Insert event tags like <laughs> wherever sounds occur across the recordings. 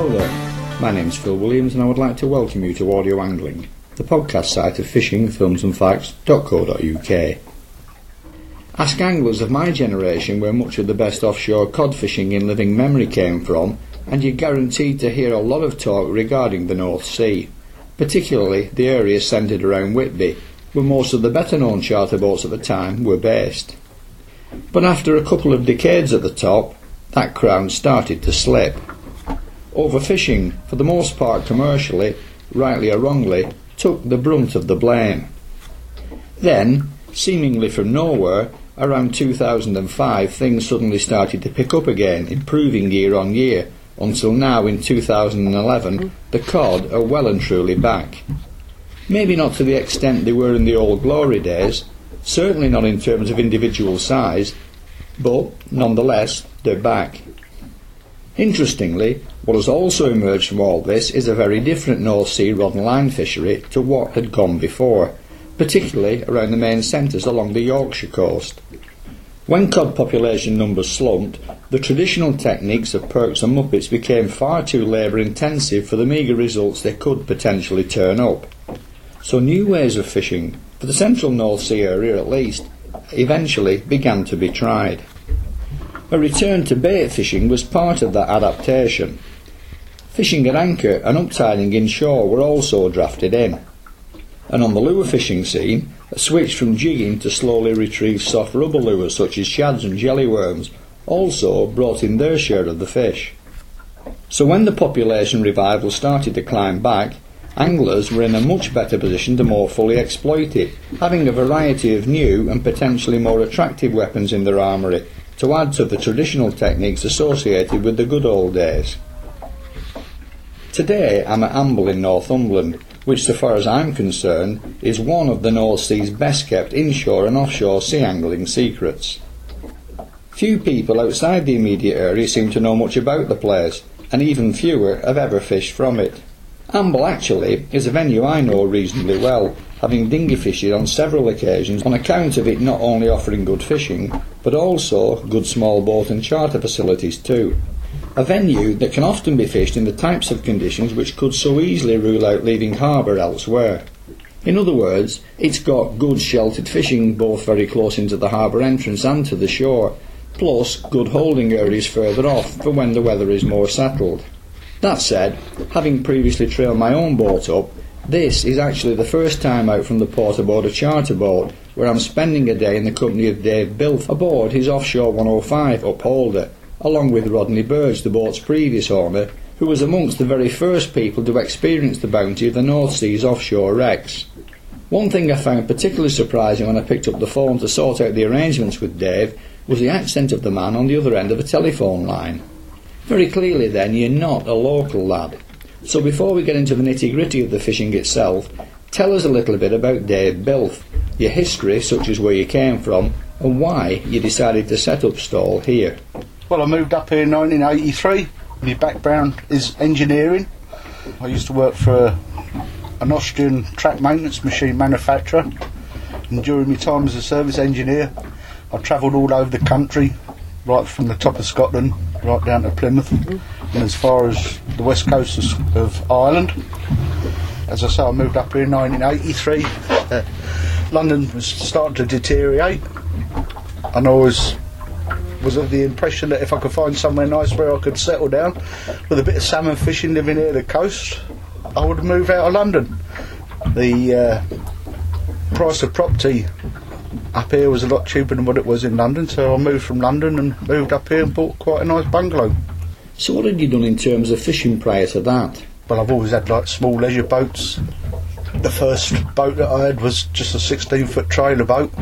Hello there, my name's Phil Williams and I would like to welcome you to Audio Angling, the podcast site of fishingfilmsandfacts.co.uk. Ask anglers of my generation where much of the best offshore cod fishing in living memory came from, and you're guaranteed to hear a lot of talk regarding the North Sea, particularly the area centred around Whitby, where most of the better known charter boats at the time were based. But after a couple of decades at the top, that crown started to slip. Overfishing, for the most part commercially, rightly or wrongly, took the brunt of the blame. Then, seemingly from nowhere, around 2005 things suddenly started to pick up again, improving year on year, until now in 2011 the cod are well and truly back. Maybe not to the extent they were in the old glory days, certainly not in terms of individual size, but nonetheless they're back. Interestingly, what has also emerged from all this is a very different North Sea rod and line fishery to what had gone before, particularly around the main centres along the Yorkshire coast. When cod population numbers slumped, the traditional techniques of perks and muppets became far too labour intensive for the meagre results they could potentially turn up. So new ways of fishing, for the central North Sea area at least, eventually began to be tried. A return to bait fishing was part of that adaptation. Fishing at anchor and uptiding inshore were also drafted in. And on the lure fishing scene, a switch from jigging to slowly retrieve soft rubber lures such as shads and jellyworms also brought in their share of the fish. So when the population revival started to climb back, anglers were in a much better position to more fully exploit it, having a variety of new and potentially more attractive weapons in their armoury to add to the traditional techniques associated with the good old days. Today I'm at Amble in Northumberland, which, so far as I'm concerned, is one of the North Sea's best kept inshore and offshore sea angling secrets. Few people outside the immediate area seem to know much about the place, and even fewer have ever fished from it. Amble actually is a venue I know reasonably well, having dinghy fished on several occasions on account of it not only offering good fishing, but also good small boat and charter facilities too. A venue that can often be fished in the types of conditions which could so easily rule out leaving harbour elsewhere. In other words, it's got good sheltered fishing both very close into the harbour entrance and to the shore, plus good holding areas further off for when the weather is more settled. That said, having previously trailed my own boat up, this is actually the first time out from the port aboard a charter boat, where I'm spending a day in the company of Dave Bilf aboard his offshore 105 upholder, along with Rodney Burge, the boat's previous owner, who was amongst the very first people to experience the bounty of the North Sea's offshore wrecks. One thing I found particularly surprising when I picked up the phone to sort out the arrangements with Dave was the accent of the man on the other end of a telephone line. Very clearly, then, you're not a local lad. So before we get into the nitty gritty of the fishing itself, tell us a little bit about Dave Bilf, your history, such as where you came from, and why you decided to set up stall here. Well, I moved up here in 1983. My background is engineering. I used to work for an Austrian track maintenance machine manufacturer. And during my time as a service engineer, I travelled all over the country, right from the top of Scotland right down to Plymouth and as far as the west coast of, of Ireland. As I say, I moved up here in 1983. Uh, London was starting to deteriorate, and I was was of the impression that if I could find somewhere nice where I could settle down with a bit of salmon fishing, living near the coast, I would move out of London. The uh, price of property up here was a lot cheaper than what it was in London, so I moved from London and moved up here and bought quite a nice bungalow. So, what had you done in terms of fishing prior to that? Well, I've always had like small leisure boats. The first boat that I had was just a 16 foot trailer boat,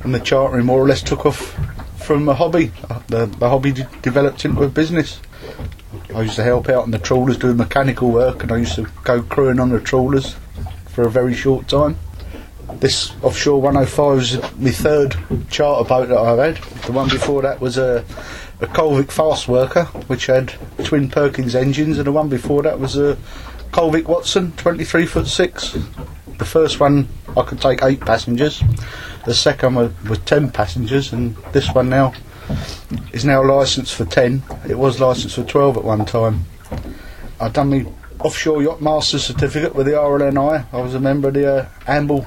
and the chartering more or less took off from a hobby. Uh, the, the hobby d- developed into a business. I used to help out on the trawlers doing mechanical work, and I used to go crewing on the trawlers for a very short time. This offshore 105 is my third charter boat that I've had. The one before that was a, a fast worker, which had twin Perkins engines, and the one before that was a Colvic Watson, 23 foot six. The first one I could take eight passengers. The second one was 10 passengers, and this one now is now licensed for 10. It was licensed for 12 at one time. I've done my offshore yacht master certificate with the RNLI. I was a member of the uh, Amble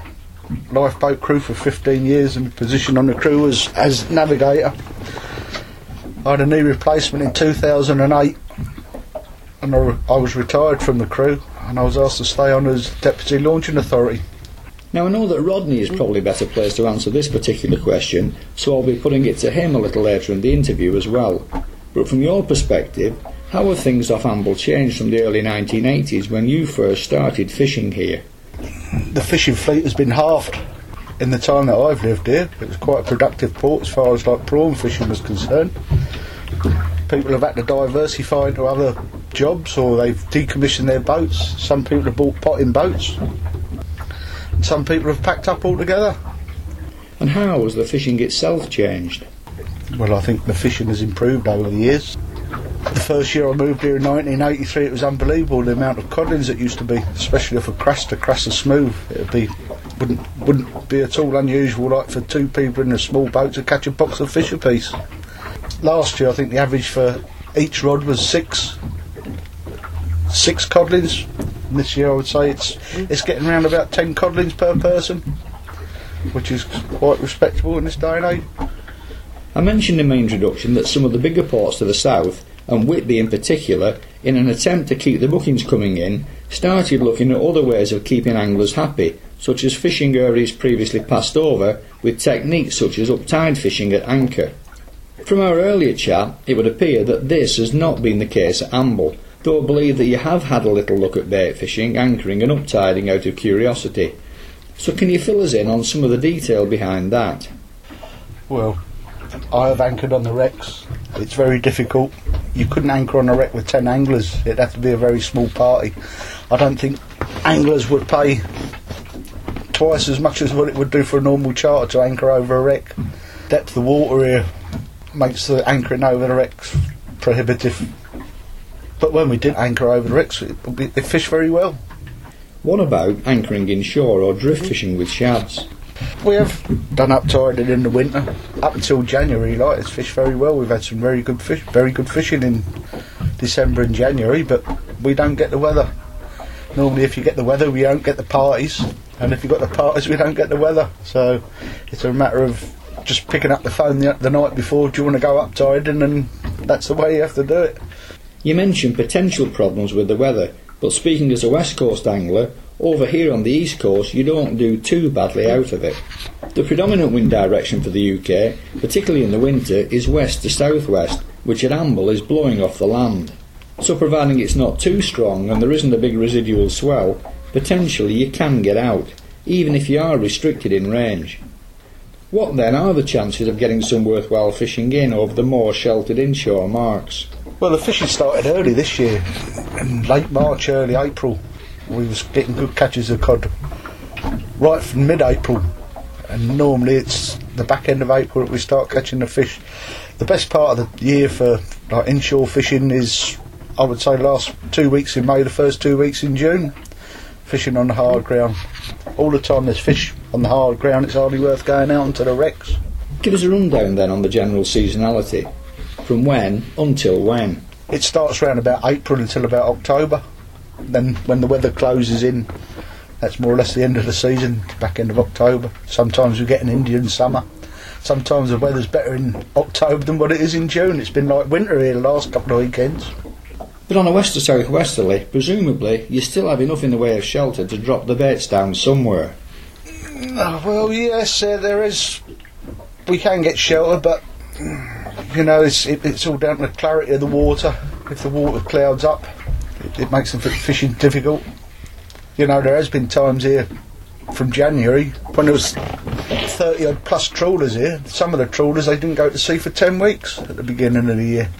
lifeboat crew for 15 years and position on the crew was as navigator. I had a knee replacement in 2008 and I, I was retired from the crew and I was asked to stay on as deputy launching authority. Now, I know that Rodney is probably better placed to answer this particular question, so I'll be putting it to him a little later in the interview as well. But from your perspective, how have things off Amble changed from the early 1980s when you first started fishing here? The fishing fleet has been halved in the time that I've lived here. It was quite a productive port as far as like prawn fishing was concerned. People have had to diversify into other jobs or they've decommissioned their boats. Some people have bought potting boats. And Some people have packed up altogether. And how has the fishing itself changed? Well, I think the fishing has improved over the years. The first year I moved here in 1983, it was unbelievable the amount of codlings that used to be, especially for Craster, Craster Smooth. It'd be wouldn't wouldn't be at all unusual, like for two people in a small boat to catch a box of fish apiece. Last year, I think the average for each rod was six six codlings. And this year, I would say it's it's getting around about ten codlings per person, which is quite respectable in this day and age. I mentioned in my introduction that some of the bigger ports to the south, and Whitby in particular, in an attempt to keep the bookings coming in, started looking at other ways of keeping anglers happy, such as fishing areas previously passed over, with techniques such as uptide fishing at anchor. From our earlier chat, it would appear that this has not been the case at Amble, though I believe that you have had a little look at bait fishing, anchoring, and uptiding out of curiosity. So, can you fill us in on some of the detail behind that? Well, I have anchored on the wrecks. It's very difficult. You couldn't anchor on a wreck with 10 anglers. It'd have to be a very small party. I don't think anglers would pay twice as much as what it would do for a normal charter to anchor over a wreck. Depth of water here makes the anchoring over the wrecks prohibitive. But when we did anchor over the wrecks, it, it fished very well. What about anchoring inshore or drift fishing with shads? We have done uptiding in the winter up until January. Like it's fished very well. We've had some very good fish, very good fishing in December and January, but we don't get the weather. Normally, if you get the weather, we don't get the parties, and if you've got the parties, we don't get the weather. So it's a matter of just picking up the phone the, the night before. Do you want to go uptiding? And that's the way you have to do it. You mentioned potential problems with the weather, but speaking as a West Coast angler, over here on the East Coast you don't do too badly out of it. The predominant wind direction for the UK, particularly in the winter, is west to southwest, which at Amble is blowing off the land. So providing it's not too strong and there isn't a big residual swell, potentially you can get out, even if you are restricted in range. What then are the chances of getting some worthwhile fishing in over the more sheltered inshore marks? Well, the fishing started early this year, in late March, early April. We was getting good catches of cod right from mid-April, and normally it's the back end of April that we start catching the fish. The best part of the year for like inshore fishing is, I would say, the last two weeks in May, the first two weeks in June. Fishing on the hard ground. All the time there's fish on the hard ground, it's hardly worth going out onto the wrecks. Give us a rundown then on the general seasonality. From when until when? It starts around about April until about October. Then, when the weather closes in, that's more or less the end of the season, back end of October. Sometimes we get an Indian summer. Sometimes the weather's better in October than what it is in June. It's been like winter here the last couple of weekends. But on a west to south westerly, presumably you still have enough in the way of shelter to drop the baits down somewhere. Oh, well, yes, uh, there is. We can get shelter, but you know, it's it, it's all down to the clarity of the water. If the water clouds up, it, it makes the fishing difficult. You know, there has been times here from January when there was 30 odd plus trawlers here. Some of the trawlers they didn't go to sea for 10 weeks at the beginning of the year.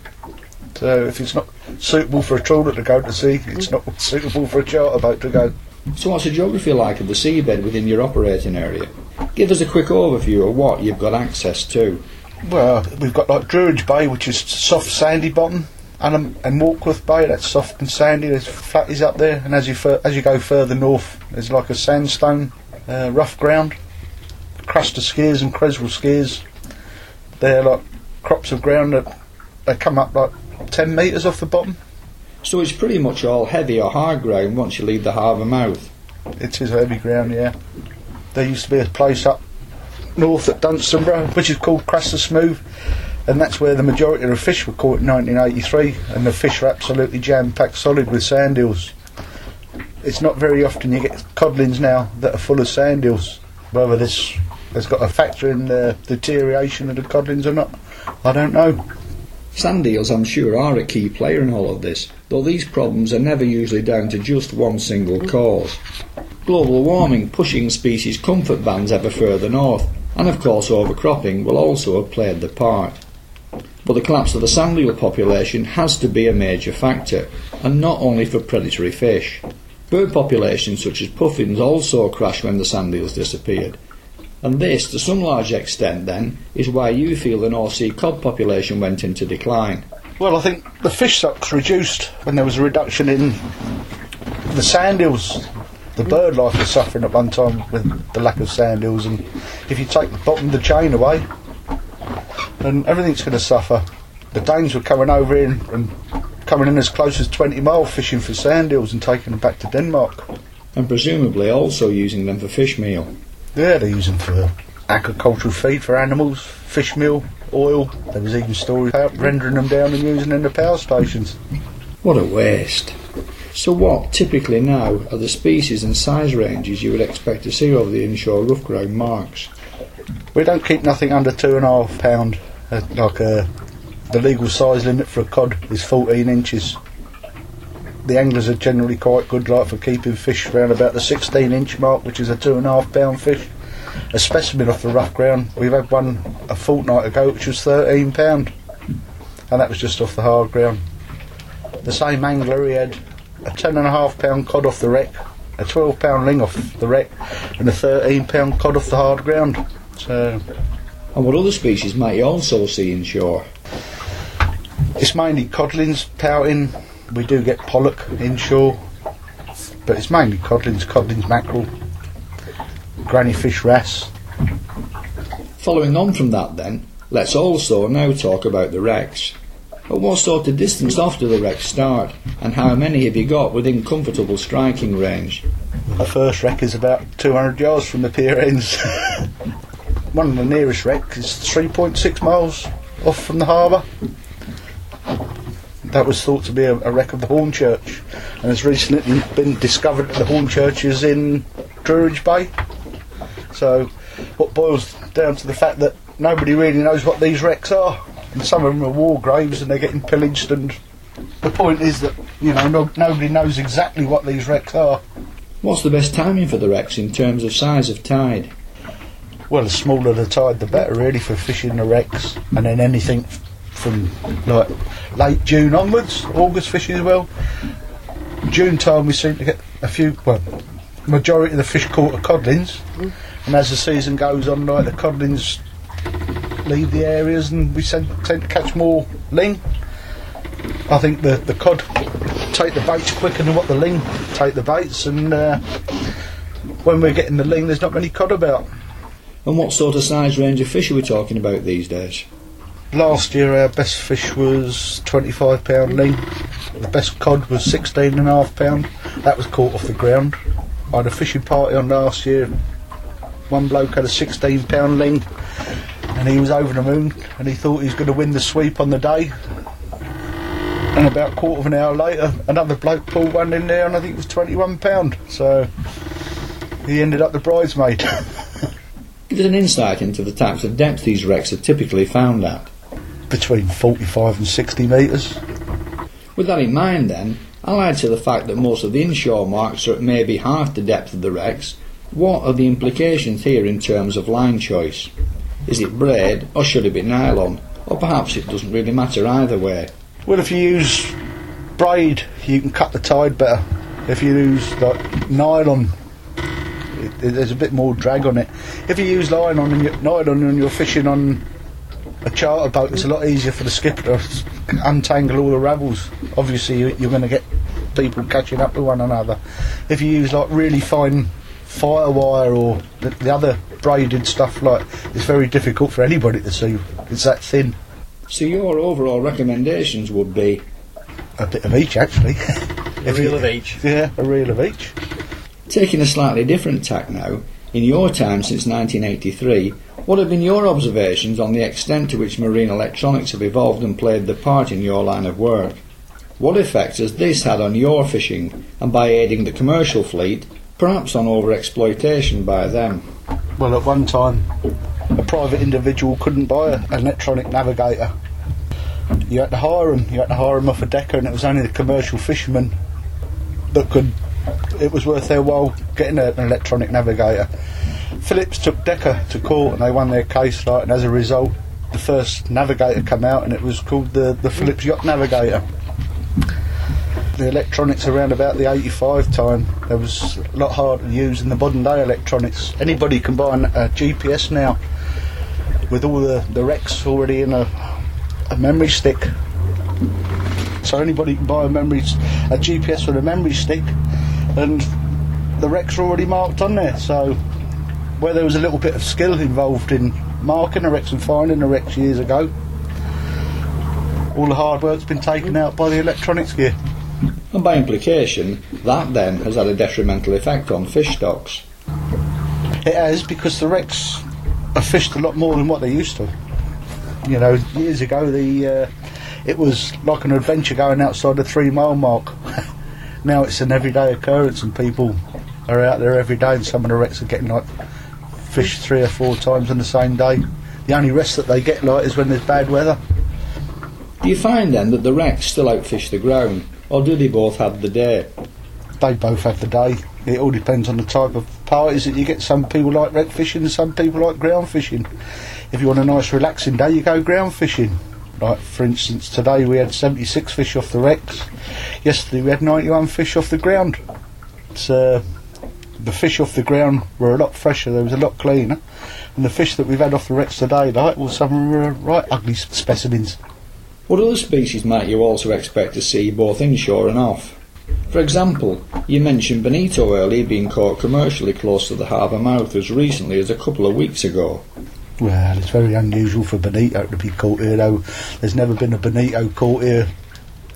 So if it's not suitable for a trawler to go to sea, it's not <laughs> suitable for a charter boat to go. So what's the geography like of the seabed within your operating area? Give us a quick overview of what you've got access to. Well, we've got like Druridge Bay, which is soft sandy bottom, and um, and Bay, that's soft and sandy. There's flatties up there, and as you fur- as you go further north, there's like a sandstone, uh, rough ground. Cruster skiers and Cresswell skiers, they're like crops of ground that they come up like ten metres off the bottom. So it's pretty much all heavy or hard ground once you leave the harbour mouth. It is heavy ground, yeah. There used to be a place up north at Dunstanburgh, which is called Craster Smooth, and that's where the majority of the fish were caught in 1983, and the fish are absolutely jam-packed solid with sand eels. It's not very often you get codlings now that are full of sand eels. Whether this has got a factor in the deterioration of the codlings or not, I don't know. Sand eels, I'm sure, are a key player in all of this, though these problems are never usually down to just one single cause. Global warming pushing species comfort bands ever further north, and of course overcropping will also have played the part. But the collapse of the sand eel population has to be a major factor, and not only for predatory fish. Bird populations such as puffins also crashed when the sand eels disappeared. And this, to some large extent, then, is why you feel the North Sea cod population went into decline. Well, I think the fish stocks reduced when there was a reduction in the sand eels. The bird life was suffering at one time with the lack of sand eels, and if you take the bottom of the chain away, then everything's going to suffer. The Danes were coming over in and coming in as close as 20 miles fishing for sand eels and taking them back to Denmark. And presumably also using them for fish meal. Yeah, they use them for agricultural feed for animals, fish meal, oil. There was even stories about rendering them down and using them in the power stations. What a waste. So what, typically now, are the species and size ranges you would expect to see over the inshore rough ground marks? We don't keep nothing under two and a half pound. Uh, like uh, the legal size limit for a cod is 14 inches. The anglers are generally quite good, like for keeping fish around about the 16 inch mark, which is a two and a half pound fish. A specimen off the rough ground, we've had one a fortnight ago, which was 13 pound, and that was just off the hard ground. The same angler, he had a ten and a half pound cod off the wreck, a 12 pound ling off the wreck, and a 13 pound cod off the hard ground. So And what other species might you also see inshore? It's mainly codlings, pouting. We do get pollock inshore, but it's mainly codlings, codlings, mackerel, granny fish, wrasse. Following on from that then, let's also now talk about the wrecks. At what sort of distance off do the wrecks start, and how many have you got within comfortable striking range? The first wreck is about 200 yards from the pier ends. <laughs> One of the nearest wrecks is 3.6 miles off from the harbour. That was thought to be a, a wreck of the Hornchurch, and has recently been discovered that the Hornchurch is in Druridge Bay. So, what boils down to the fact that nobody really knows what these wrecks are, and some of them are war graves and they're getting pillaged. And the point is that you know no, nobody knows exactly what these wrecks are. What's the best timing for the wrecks in terms of size of tide? Well, the smaller the tide, the better, really, for fishing the wrecks. And then anything from like late June onwards, August fishing as well. June time, we seem to get a few. Well, majority of the fish caught are codlings, and as the season goes on, like the codlings leave the areas, and we tend, tend to catch more ling. I think the the cod take the baits quicker than what the ling take the baits, and uh, when we're getting the ling, there's not many cod about. And what sort of size range of fish are we talking about these days? Last year our best fish was 25 pound ling. The best cod was 16 and a half pound. That was caught off the ground. I had a fishing party on last year. One bloke had a 16 pound ling and he was over the moon and he thought he was going to win the sweep on the day. And about a quarter of an hour later, another bloke pulled one in there and I think it was 21 pound. So he ended up the bridesmaid. <laughs> Give us an insight into the types of depth these wrecks are typically found at. Between 45 and 60 metres. With that in mind, then, allied to the fact that most of the inshore marks are at maybe half the depth of the wrecks, what are the implications here in terms of line choice? Is it braid or should it be nylon? Or perhaps it doesn't really matter either way. Well, if you use braid, you can cut the tide better. If you use like nylon, it, it- there's a bit more drag on it. If you use nylon and, you, nylon and you're fishing on a charter boat, it's a lot easier for the skipper to untangle all the ravels. Obviously, you, you're going to get people catching up with one another. If you use like really fine fire wire or the, the other braided stuff, like it's very difficult for anybody to see. It's that thin. So your overall recommendations would be a bit of each actually. <laughs> A reel of each. Yeah, a reel of each. Taking a slightly different tack now, in your time since 1983, what have been your observations on the extent to which marine electronics have evolved and played the part in your line of work? What effect has this had on your fishing and by aiding the commercial fleet, perhaps on overexploitation by them? Well, at one time, a private individual couldn't buy an electronic navigator. You had to hire them. You had to hire them off a Decca, and it was only the commercial fishermen that could. It was worth their while getting an electronic navigator. Philips took Decca to court, and they won their case. Like, and as a result, the first navigator came out, and it was called the the Philips Yacht Navigator. The electronics around about the 85 time, there was a lot harder to use than the modern day electronics. Anybody can buy a GPS now with all the, the wrecks already in a, a memory stick. So anybody can buy a memory, a GPS with a memory stick, and the wrecks are already marked on there. So where there was a little bit of skill involved in marking the wrecks and finding the wrecks years ago, all the hard work's been taken out by the electronics gear. And by implication, that then has had a detrimental effect on fish stocks. It has because the wrecks are fished a lot more than what they used to. You know, years ago the uh, it was like an adventure going outside the three mile mark. <laughs> now it's an everyday occurrence and people are out there every day and some of the wrecks are getting like fished three or four times on the same day. The only rest that they get like is when there's bad weather. Do you find then that the wrecks still outfish the ground, or do they both have the day? They both have the day. It all depends on the type of parties that you get. Some people like wreck fishing and some people like ground fishing. If you want a nice relaxing day, you go ground fishing. Like for instance, today we had 76 fish off the wrecks. Yesterday we had 91 fish off the ground. Uh, the fish off the ground were a lot fresher. They was a lot cleaner. And the fish that we've had off the wrecks today, like, well, some were right ugly specimens. What other species might you also expect to see both inshore and off? For example, you mentioned bonito earlier being caught commercially close to the harbour mouth as recently as a couple of weeks ago. Well, it's very unusual for bonito to be caught here, though. There's never been a bonito caught here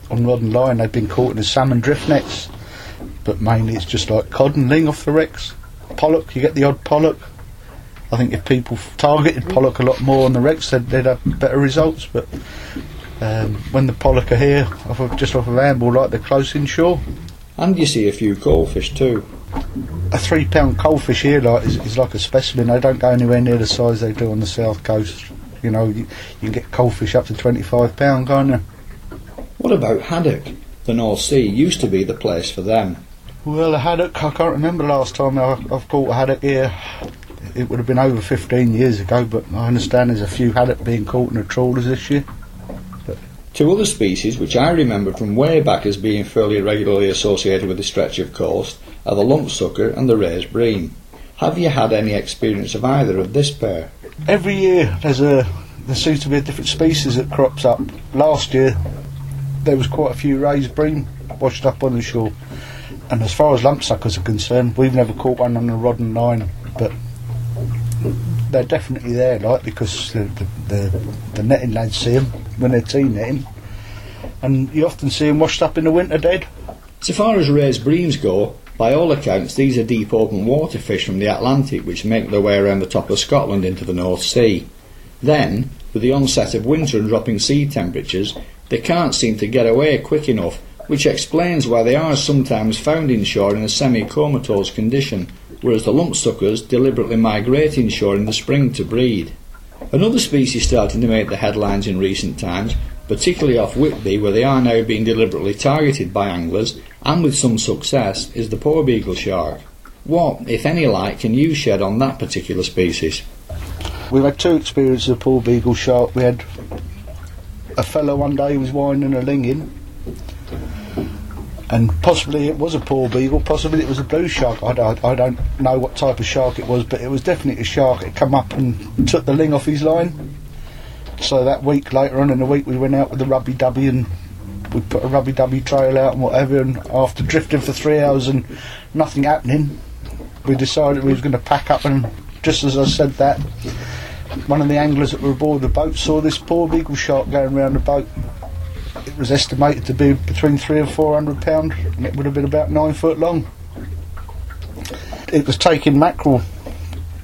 on rod and line. They've been caught in the salmon drift nets, but mainly it's just like cod and ling off the wrecks. Pollock, you get the odd pollock. I think if people targeted pollock a lot more on the wrecks, they'd, they'd have better results. But um, when the pollock are here, off of, just off of Amble, like they're close inshore. And you see a few coalfish too. A three pound coalfish here like is, is like a specimen. They don't go anywhere near the size they do on the south coast. You know, you, you can get coalfish up to twenty five pound, can't you? What about haddock? The North Sea used to be the place for them. Well, a haddock, I can't remember last time I, I've caught a haddock here. It would have been over 15 years ago, but I understand there's a few haddock being caught in the trawlers this year. Two other species which I remember from way back as being fairly regularly associated with the stretch of coast are the lumpsucker and the Ray's bream. Have you had any experience of either of this pair? Every year there's a there seems to be a different species that crops up. Last year there was quite a few Ray's bream washed up on the shore. And as far as lump suckers are concerned, we've never caught one on a rod and line, but they're definitely there, like because the the, the, the netting lads see them when they're team netting, and you often see them washed up in the winter dead. So far as Ray's breams go, by all accounts, these are deep open water fish from the Atlantic which make their way around the top of Scotland into the North Sea. Then, with the onset of winter and dropping sea temperatures, they can't seem to get away quick enough, which explains why they are sometimes found inshore in a semi-comatose condition, whereas the lump suckers deliberately migrate inshore in the spring to breed. Another species starting to make the headlines in recent times, particularly off Whitby, where they are now being deliberately targeted by anglers, and with some success, is the porbeagle shark. What, if any light, can you shed on that particular species? We've had two experiences of porbeagle shark. We had a fellow one day who was winding a ling in, and possibly it was a porbeagle, possibly it was a blue shark. I don't, I don't know what type of shark it was, but it was definitely a shark. It come up and took the ling off his line. So that week later on in the week, we went out with the rubby dubby and we put a rubby dubby trail out and whatever. And after drifting for three hours and nothing happening, we decided we was going to pack up. And just as I said that, one of the anglers that were aboard the boat saw this porbeagle shark going around the boat. it was estimated to be between three and four hundred pound, and it would have been about nine foot long. It was taking mackerel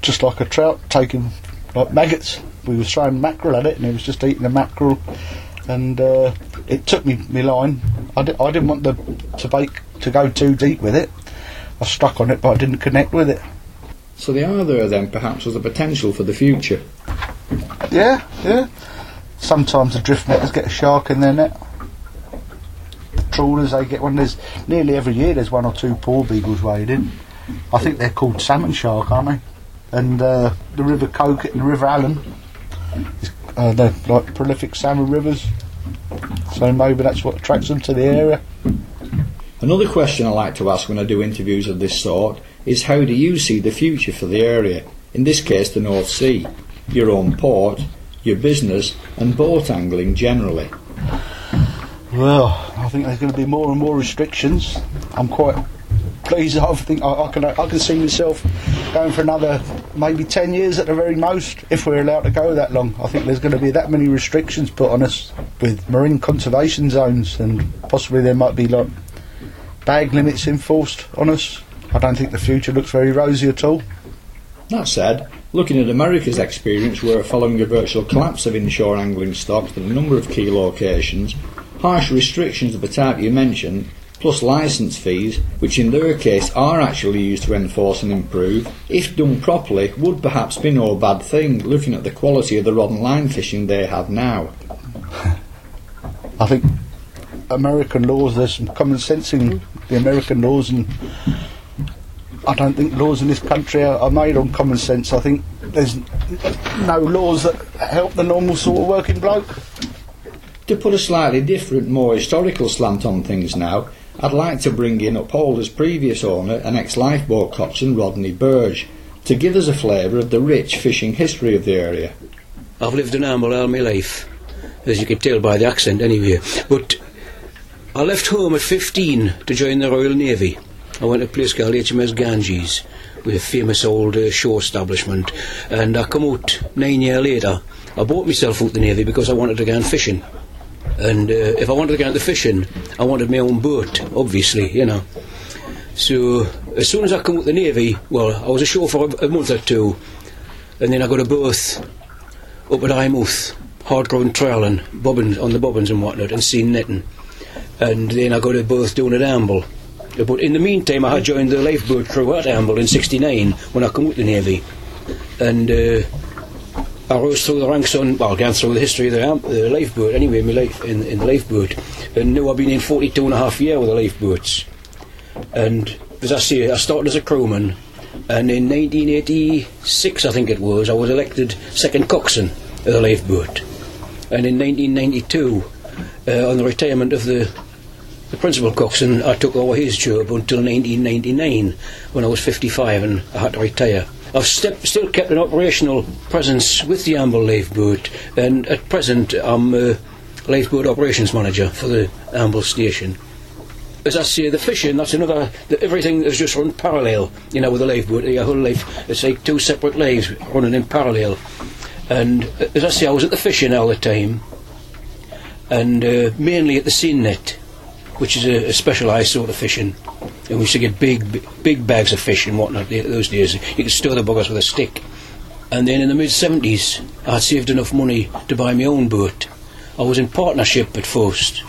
just like a trout taking like maggots. We were throwing mackerel at it, and it was just eating the mackerel. And uh, it took me my line. I, di- I didn't want the to bake to go too deep with it. I struck on it, but I didn't connect with it. So the are there then perhaps was a potential for the future. Yeah, yeah. Sometimes the drift netters get a shark in their net. The trawlers, they get one. There's nearly every year. There's one or two porbeagles in. I think they're called salmon shark, aren't they? And uh, the River Coquet and the River Aln, uh, they're like prolific salmon rivers. So maybe that's what attracts them to the area. Another question I like to ask when I do interviews of this sort is how do you see the future for the area? In this case, the North Sea, your own port, your business, and boat angling generally. Well, I think there's going to be more and more restrictions. I'm quite I think I, I can I can see myself going for another maybe ten years at the very most, if we're allowed to go that long. I think there's going to be that many restrictions put on us with marine conservation zones, and possibly there might be like bag limits enforced on us. I don't think the future looks very rosy at all. That said, looking at America's experience where following a virtual collapse of inshore angling stocks at a number of key locations, harsh restrictions of the type you mentioned, plus licence fees, which in their case are actually used to enforce and improve, if done properly, would perhaps be no bad thing, looking at the quality of the rod and line fishing they have now. I think American laws, there's some common sense in the American laws, and I don't think laws in this country are, are made on common sense. I think there's no laws that help the normal sort of working bloke. To put a slightly different, more historical slant on things now, I'd like to bring in Upholder's previous owner and ex-lifeboat coxswain Rodney Burge to give us a flavour of the rich fishing history of the area. I've lived in Amble all my life, as you can tell by the accent anyway. But I left home at 15 to join the Royal Navy. I went to a place called HMS Ganges, with a famous old uh, shore establishment, and I come out nine years later. I bought myself out the Navy because I wanted to go on fishing. And uh, if I wanted to go into fishing, I wanted my own boat, obviously, you know. So as soon as I come out the Navy, well, I was ashore for a, a month or two, and then I got a berth up at Eyemouth, hard ground trailing, bobbins on the bobbins and whatnot, and seine netting. And then I got a berth down at Amble. But in the meantime, I had joined the lifeboat crew at Amble in '69 when I come out the Navy, and. Uh, I rose through the ranks on, well, gone through the history of the, am- the lifeboat anyway, my life in, in the lifeboat. And now I've been in 42 and a half years with the lifeboats. And as I say, I started as a crewman, and in 1986, I think it was, I was elected second coxswain of the lifeboat. And in 1992, uh, on the retirement of the the principal coxswain, I took over his job until 1999, when I was 55 and I had to retire. I've step, still kept an operational presence with the Amble Lifeboat, and at present I'm uh, Lifeboat Operations Manager for the Amble Station. As I say, the fishing, that's another, the, everything is just run parallel, you know, with the lifeboat, your whole life, it's like two separate lives running in parallel. And uh, as I say, I was at the fishing all the time, and uh, mainly at the seine net, which is a, a specialised sort of fishing. And we used to get big, big, bags of fish and whatnot th- those days. You could stir the buggers with a stick. And then in the mid 70s, I had saved enough money to buy my own boat. I was in partnership at first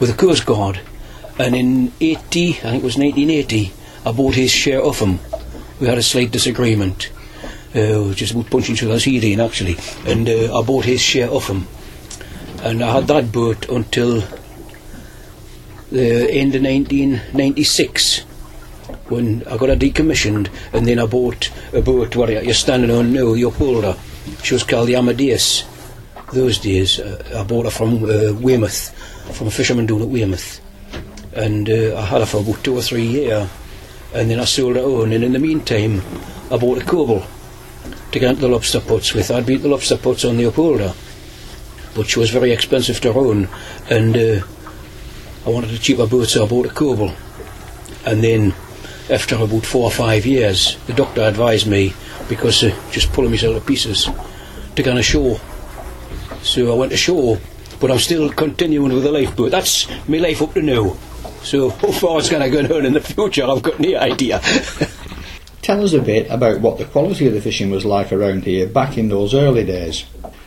with the Coast Guard. And in 80, I think it was 1980, I bought his share of him. We had a slight disagreement. Uh, just about punching each other's head in, actually. And uh, I bought his share of him. And I had that boat until the end of 1996 when I got her decommissioned and then I bought a boat what you're standing on now, the Upholder. She was called the Amadeus. Those days uh, I bought her from uh, Weymouth, from a fisherman down at Weymouth. And uh, I had her for about two or three years and then I sold her on and in the meantime I bought a cobble to get into the lobster pots with. I'd beat the lobster pots on the Upholder but she was very expensive to own. and uh, I wanted a cheaper boat, so I bought a Cobble. And then, after about four or five years, the doctor advised me, because uh, just pulling myself to pieces, to go on a ashore. So I went ashore, but I'm still continuing with the lifeboat. That's my life up to now. So <laughs> how far it's going to go on in the future, I've got no idea. <laughs> Tell us a bit about what the quality of the fishing was like around here back in those early days.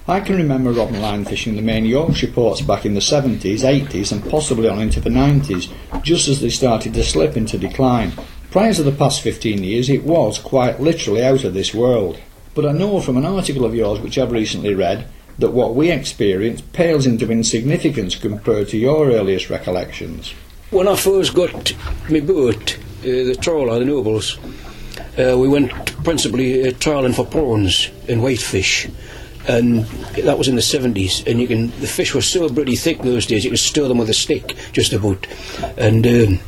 I can remember rod and line fishing the main Yorkshire ports back in the 70s, 80s, and possibly on into the 90s, just as they started to slip into decline. Prior to the past 15 years, it was quite literally out of this world. But I know from an article of yours which I've recently read that what we experienced pales into insignificance compared to your earliest recollections. When I first got my boat, uh, the trawler, the Nobles, uh, we went principally uh, trawling for prawns and whitefish. And that was in the 70s, and you can the fish were so bloody thick those days you could stir them with a stick just about, and um,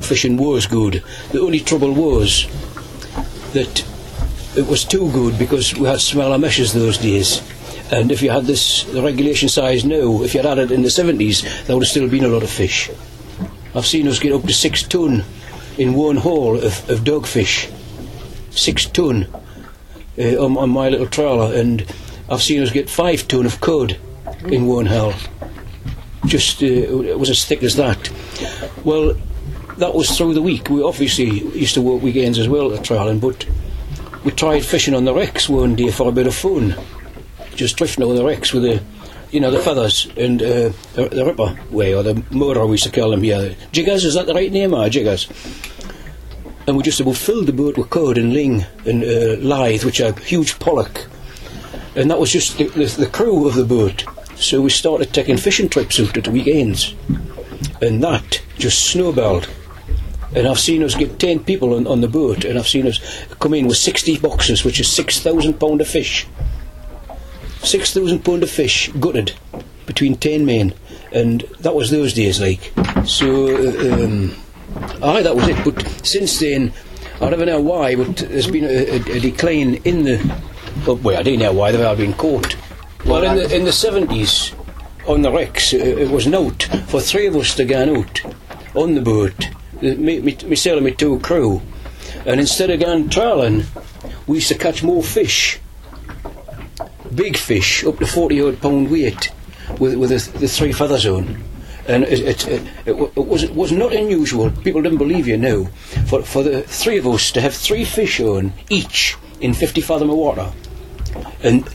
fishing was good. The only trouble was that it was too good because we had smaller meshes those days. And if you had this the regulation size now, if you had had it in the 70s, there would have still been a lot of fish. I've seen us get up to six ton in one haul of, of dogfish. Six ton uh, on, on my little trawler, and I've seen us get five ton of cod in one haul. Just uh, it was as thick as that. Well, that was through the week. We obviously used to work weekends as well at trawling, but we tried fishing on the wrecks one day for a bit of fun. Just drifting on the wrecks with the, you know, the feathers and uh, the, the ripper way, or the motor we used to call them here. Jiggers, is that the right name, or jiggers? And we just filled the boat with cod and ling and uh, lithe, which are huge pollock. And that was just the, the, the crew of the boat. So we started taking fishing trips out at the weekends. And that just snowballed. And I've seen us get 10 people on, on the boat, and I've seen us come in with 60 boxes, which is 6,000 pound of fish. 6,000 pound of fish gutted between 10 men. And that was those days, like. So, uh, um, aye, that was it. But since then, I don't know why, but there's been a, a, a decline in the. Oh, well, I don't know why, they've all been caught. Well, in the, in the 70s, on the wrecks, it was note for three of us to go out on the boat, uh, me, me, myself and my two crew. And instead of going trawling, we used to catch more fish. Big fish, up to 40 odd pound weight, with, with the, the three feathers on. And it, it, it, it, was, it was not unusual, people didn't believe you now, for, for the three of us to have three fish on each in 50 fathom of water. And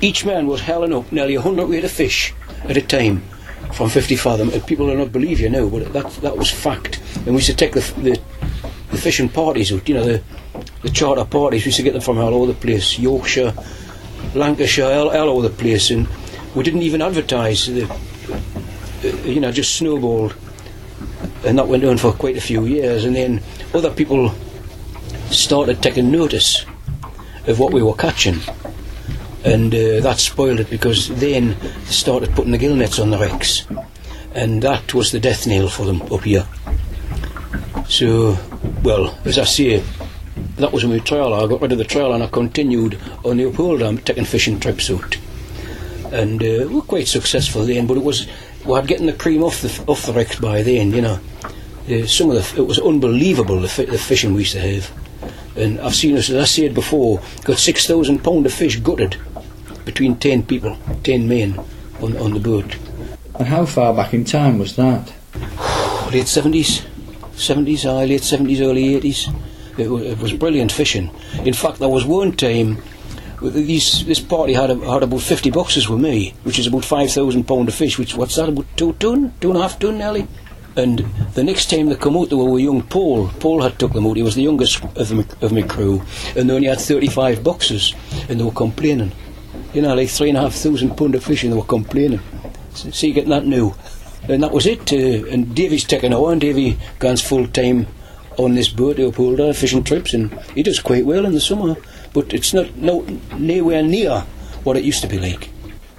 each man was hauling up nearly a 100 weight of fish at a time from 50 fathom. And people do not believe you now, but that, that was fact. And we used to take the, the, the fishing parties out, you know, the, the charter parties, we used to get them from all over the place Yorkshire, Lancashire, all, all over the place. And we didn't even advertise. The, you know, just snowballed. And that went on for quite a few years. And then other people started taking notice of what we were catching. And uh, that spoiled it because then they started putting the gill nets on the wrecks. And that was the death nail for them up here. So, well, as I say, that was my trial. I got rid of the trial and I continued on the uphold dam taking fishing trips out. And uh, we were quite successful then, but it was, we had getting the cream off the, off the wrecks by then, you know. Uh, some of the, it was unbelievable the, fi- the fishing we used to have. And I've seen us, as I said before, got 6,000 pound of fish gutted between 10 people, 10 men on, on the boat. And how far back in time was that? <sighs> late 70s, 70s, aye, late 70s, early 80s. It, it was brilliant fishing. In fact, there was one time, these, this party had, a, had about 50 boxes with me, which is about 5,000 pound of fish, which, what's that, about two ton, two and a half ton nearly? And the next time they come out, they were with young Paul. Paul had took them out. He was the youngest of my, of my crew, and they only had 35 boxes, and they were complaining. You know, like three and a half thousand pound of fish, and they were complaining. So, you getting that new. And that was it. Uh, and Davy's taken over, and Davy goes full time on this boat, the upholder, fishing trips, and he does quite well in the summer. But it's not no, nowhere near what it used to be like.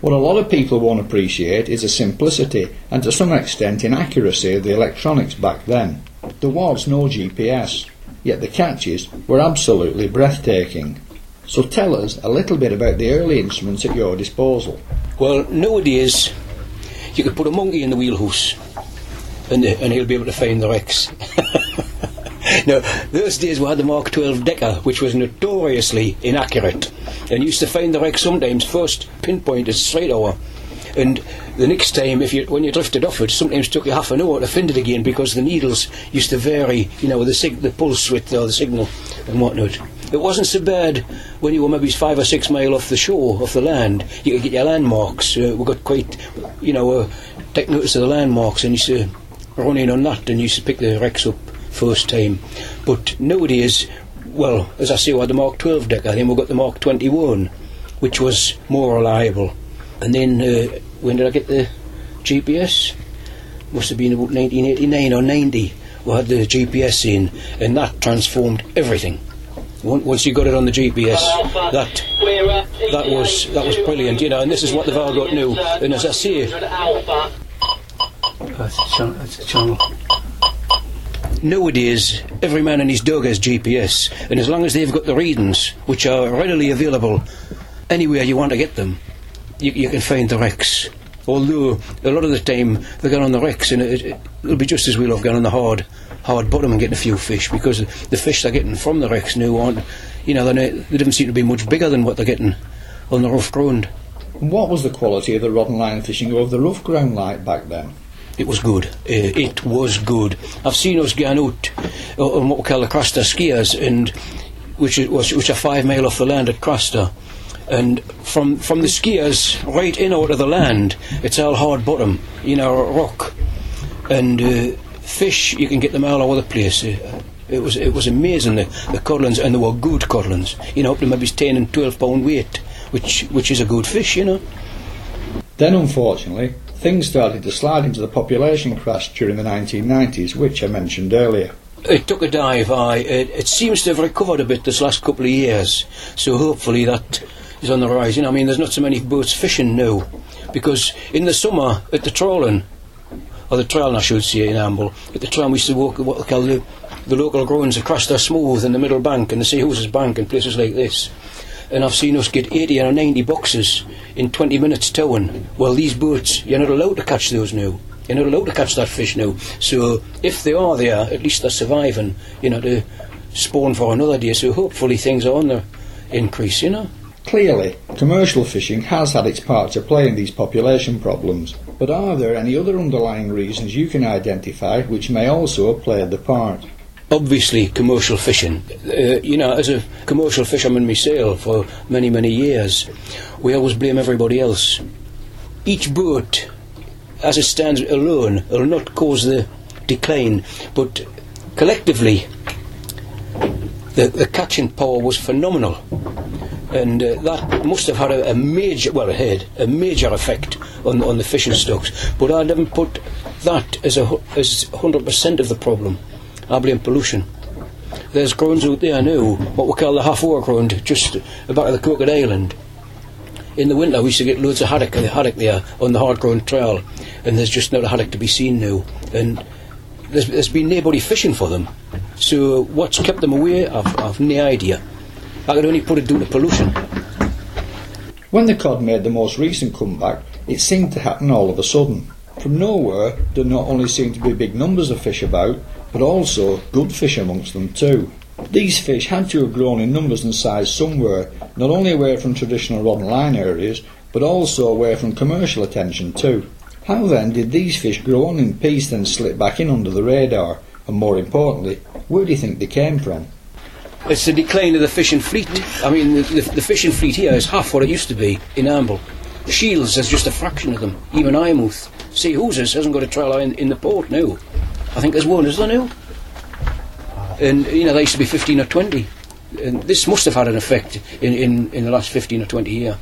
What a lot of people won't appreciate is the simplicity and to some extent inaccuracy of the electronics back then. There was no GPS, yet the catches were absolutely breathtaking. So tell us a little bit about the early instruments at your disposal. Well, nowadays, you could put a monkey in the wheelhouse, and, and he'll be able to find the wrecks. <laughs> no, those days we had the Mark 12 Decca, which was notoriously inaccurate, and used to find the wreck sometimes first pinpoint pinpointed straight over, And the next time, if you when you drifted off it, sometimes took you half an hour to find it again because the needles used to vary, you know, the sig- the pulse width or the signal and whatnot. It wasn't so bad when you were maybe five or six mile off the shore, off the land. You could get your landmarks. Uh, we got quite, you know, uh, take notice of the landmarks and you used to run in on that and used to pick the wrecks up first time. But nowadays, well, as I say, we had the Mark 12 Decca, then we got the Mark 21, which was more reliable. And then, uh, when did I get the GPS? Must have been about 1989 or 90. We had the GPS in, and that transformed everything. Once once you got it on the GPS, that that was that was brilliant, you know. And this is what they've all got new. And as I say, that's a channel. Nowadays, every man and his dog has GPS, and as long as they've got the readings, which are readily available anywhere you want to get them, you, you can find the wrecks. Although a lot of the time they get on the wrecks, and it, it, it'll be just as well off going on the hard, hard bottom and getting a few fish because the fish they're getting from the wrecks now aren't, you know, they're they don't seem to be much bigger than what they're getting on the rough ground. What was the quality of the rod and line fishing over the rough ground like back then? It was good. Uh, it was good. I've seen us going out on what we call the Craster skiers, and which was, which are five mile off the land at Craster. And from from the skiers right in out of the land, it's all hard bottom, you know, rock, and uh, fish. You can get them all over the place. Uh, it was it was amazing the the codlins, and they were good codlins. You know, up to maybe ten and twelve pound weight, which which is a good fish, you know. Then, unfortunately, things started to slide into the population crash during the 1990s, which I mentioned earlier. It took a dive, aye. It, it seems to have recovered a bit this last couple of years, so hopefully that is on the rise. You know, I mean, there's not so many boats fishing now, because in the summer at the trawling, or the trail, I should say, in Amble, at the trail we used to walk what they call the, the local grounds across the smooth in the middle bank and the Seahorses Bank and places like this. And I've seen us get 80 or 90 boxes in 20 minutes towing. Well, these boats, you're not allowed to catch those now. You're not allowed to catch that fish now. So if they are there, at least they're surviving, you know, to spawn for another day. So hopefully things are on the increase, you know. Clearly, commercial fishing has had its part to play in these population problems, but are there any other underlying reasons you can identify which may also have played the part? Obviously commercial fishing. Uh, you know, as a commercial fisherman myself for many, many years, we always blame everybody else. Each boat, as it stands alone, will not cause the decline, but collectively, the, the catching power was phenomenal. And uh, that must have had a, a major, well, had a major effect on, on the fishing stocks. But I never put that as a as 100% of the problem. I blame pollution. There's grounds out there now, what we call the half hour ground, just about the Coquet Island. In the winter, we used to get loads of haddock, the haddock there on the hard ground trail, and there's just not a haddock to be seen now. And there's, there's been nobody fishing for them. So what's kept them away? I've, I've no idea. I could only put it due to pollution. When the cod made the most recent comeback, it seemed to happen all of a sudden. From nowhere, there not only seemed to be big numbers of fish about, but also good fish amongst them too. These fish had to have grown in numbers and size somewhere, not only away from traditional rod and line areas, but also away from commercial attention too. How then did these fish grow on in peace then slip back in under the radar? And more importantly, where do you think they came from? It's the decline of the fishing fleet. I mean, the, the, the fishing fleet here is half what it used to be in Amble. Shields has just a fraction of them. Even Eyemouth. Seahouses hasn't got a trailer in, in the port now. I think there's one, is there now? And, you know, they used to be 15 or 20. And this must have had an effect in, in, in the last 15 or 20 years.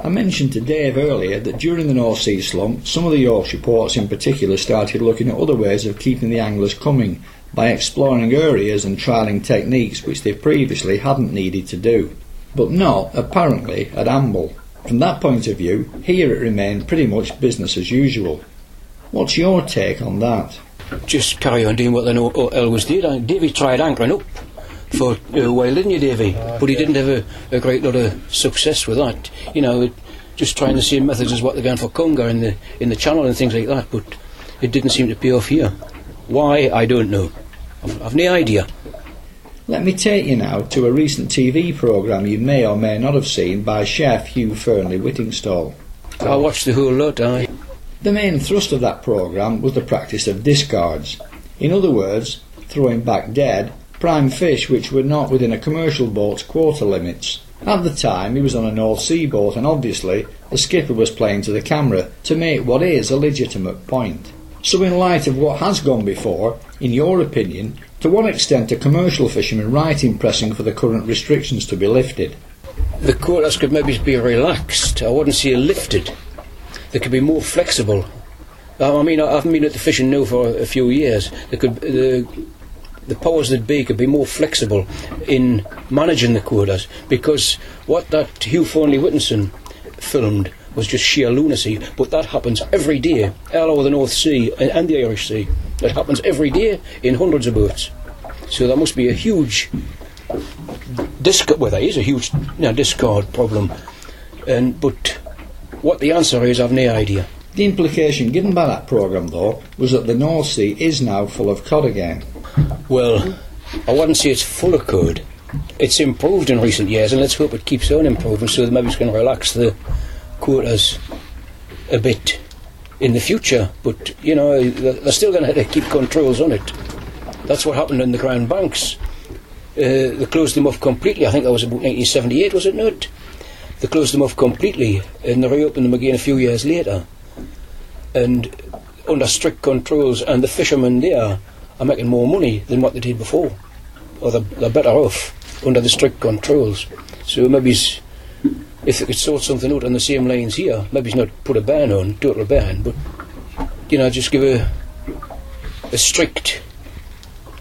I mentioned to Dave earlier that during the North Sea slump, some of the Yorkshire ports in particular started looking at other ways of keeping the anglers coming by exploring areas and trialling techniques which they previously hadn't needed to do. But not, apparently, at Amble. From that point of view, here it remained pretty much business as usual. What's your take on that? Just carry on doing what they know always did. Uh, Davy tried anchoring up for a while, didn't you, Davy? But he didn't have a, a great lot of success with that. You know, it, just trying the same methods as what they're going for conger in the in the channel and things like that. But it didn't seem to pay off here. Why? I don't know. I've, I've no idea. Let me take you now to a recent TV programme you may or may not have seen by chef Hugh Fearnley Whittingstall. I watched the whole lot, I. The main thrust of that programme was the practice of discards. In other words, throwing back dead, prime fish which were not within a commercial boat's quota limits. At the time, he was on a North Sea boat, and obviously, the skipper was playing to the camera to make what is a legitimate point. So, in light of what has gone before, in your opinion, to what extent are commercial fishermen right in pressing for the current restrictions to be lifted? The quotas could maybe be relaxed. I wouldn't see it lifted. They could be more flexible. I mean, I haven't been at the fishing now for a few years. They could, the, the powers that be could be more flexible in managing the quotas because what that Hugh Fearnley Whittinson filmed was just sheer lunacy. But that happens every day all over the North Sea and, and the Irish Sea. It happens every day in hundreds of boats. So there must be a huge discard. Well, there is a huge you know, discard problem. And but what the answer is, I've no idea. The implication given by that programme, though, was that the North Sea is now full of cod again. Well, I wouldn't say it's full of cod. It's improved in recent years, and let's hope it keeps on improving so that maybe it's going to relax the quotas a bit in the future. But, you know, they're still going to have to keep controls on it. That's what happened in the Grand Banks. Uh, they closed them off completely. I think that was about 1978, was it not? They closed them off completely, and they reopened them again a few years later. And under strict controls, and the fishermen there are making more money than what they did before, or they're, they're better off under the strict controls. So maybe if they could sort something out on the same lines here, maybe not put a ban on, total ban, but you know, just give a a strict.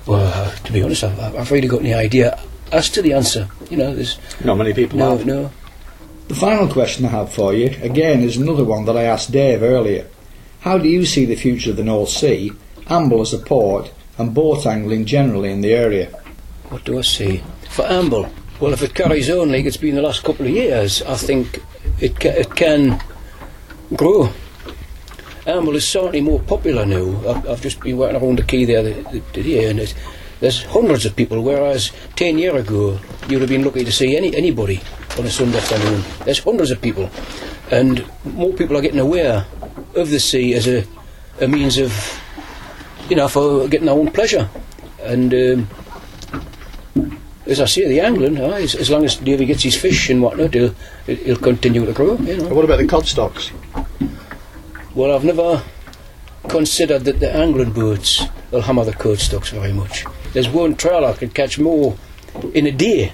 Well, to be honest, I've, I've really got any idea as to the answer. You know, there's not many people. No, have. no. The final question I have for you, again, is another one that I asked Dave earlier. How do you see the future of the North Sea, Amble as a port, and boat angling generally in the area? What do I see? For Amble, well, if it carries on like it's been the last couple of years, I think it, ca- it can grow. Amble is certainly more popular now. I've, I've just been working around the quay there today, and there's hundreds of people, whereas 10 years ago, you'd have been lucky to see any anybody on a Sunday afternoon. There's hundreds of people, and more people are getting aware of the sea as a, a means of, you know, for getting their own pleasure. And um, as I say, the angling, uh, as, as, long as Davy gets his fish and whatnot, he'll, he'll continue to grow. You know. What about the cod stocks? Well, I've never considered that the angling boats will hammer the cod stocks very much. There's one trawler could catch more in a day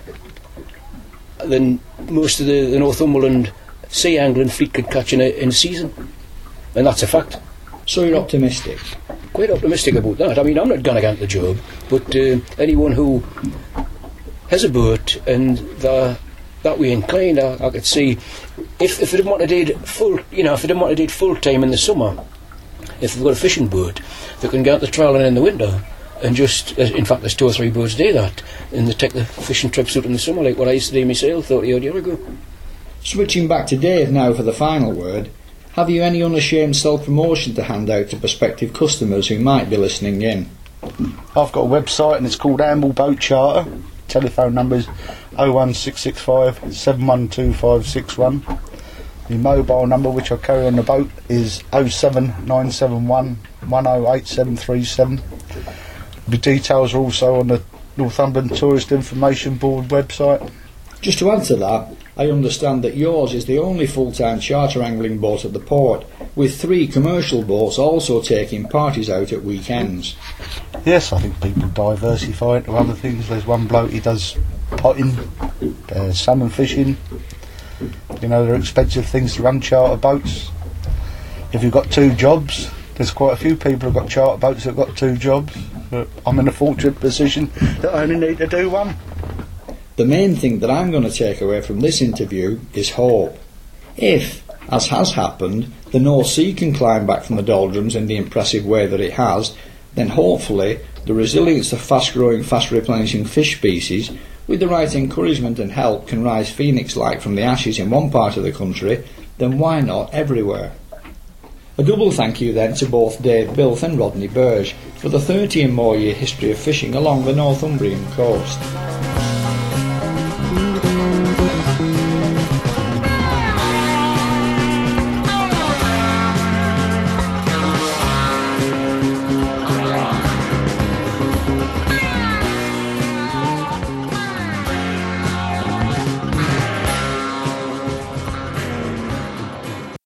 than most of the, the Northumberland sea angling fleet could catch in a, in a season. And that's a fact. So you're optimistic? Quite optimistic about that. I mean, I'm not going against the job, but uh, anyone who has a boat and they're that way inclined, I, I could see if if they didn't want to do full, you know, if they didn't want to do full time in the summer, if they've got a fishing boat, they can get the trolling in the winter and just, uh, in fact, there's two or three boats do that, and they take the fishing trips out in the summer, like what I used to do myself 30 odd years ago. Switching back to Dave now for the final word, have you any unashamed self promotion to hand out to prospective customers who might be listening in? I've got a website and it's called Amble Boat Charter telephone numbers 01665 712561. The mobile number which I carry on the boat is 07971 108737. The details are also on the Northumberland Tourist Information Board website. Just to add to that, I understand that yours is the only full-time charter angling boat at the port, with three commercial boats also taking parties out at weekends. Yes, I think people diversify into other things. There's one bloke he does potting, uh, salmon fishing. You know, they're expensive things to run charter boats. If you've got two jobs, there's quite a few people who've got charter boats that've got two jobs. But I'm in a fortunate position that I only need to do one. The main thing that I'm going to take away from this interview is hope. If, as has happened, the North Sea can climb back from the doldrums in the impressive way that it has, then hopefully the resilience of fast growing, fast replenishing fish species, with the right encouragement and help, can rise phoenix like from the ashes in one part of the country, then why not everywhere? A double thank you then to both Dave Bilth and Rodney Burge for the 30 and more year history of fishing along the Northumbrian coast.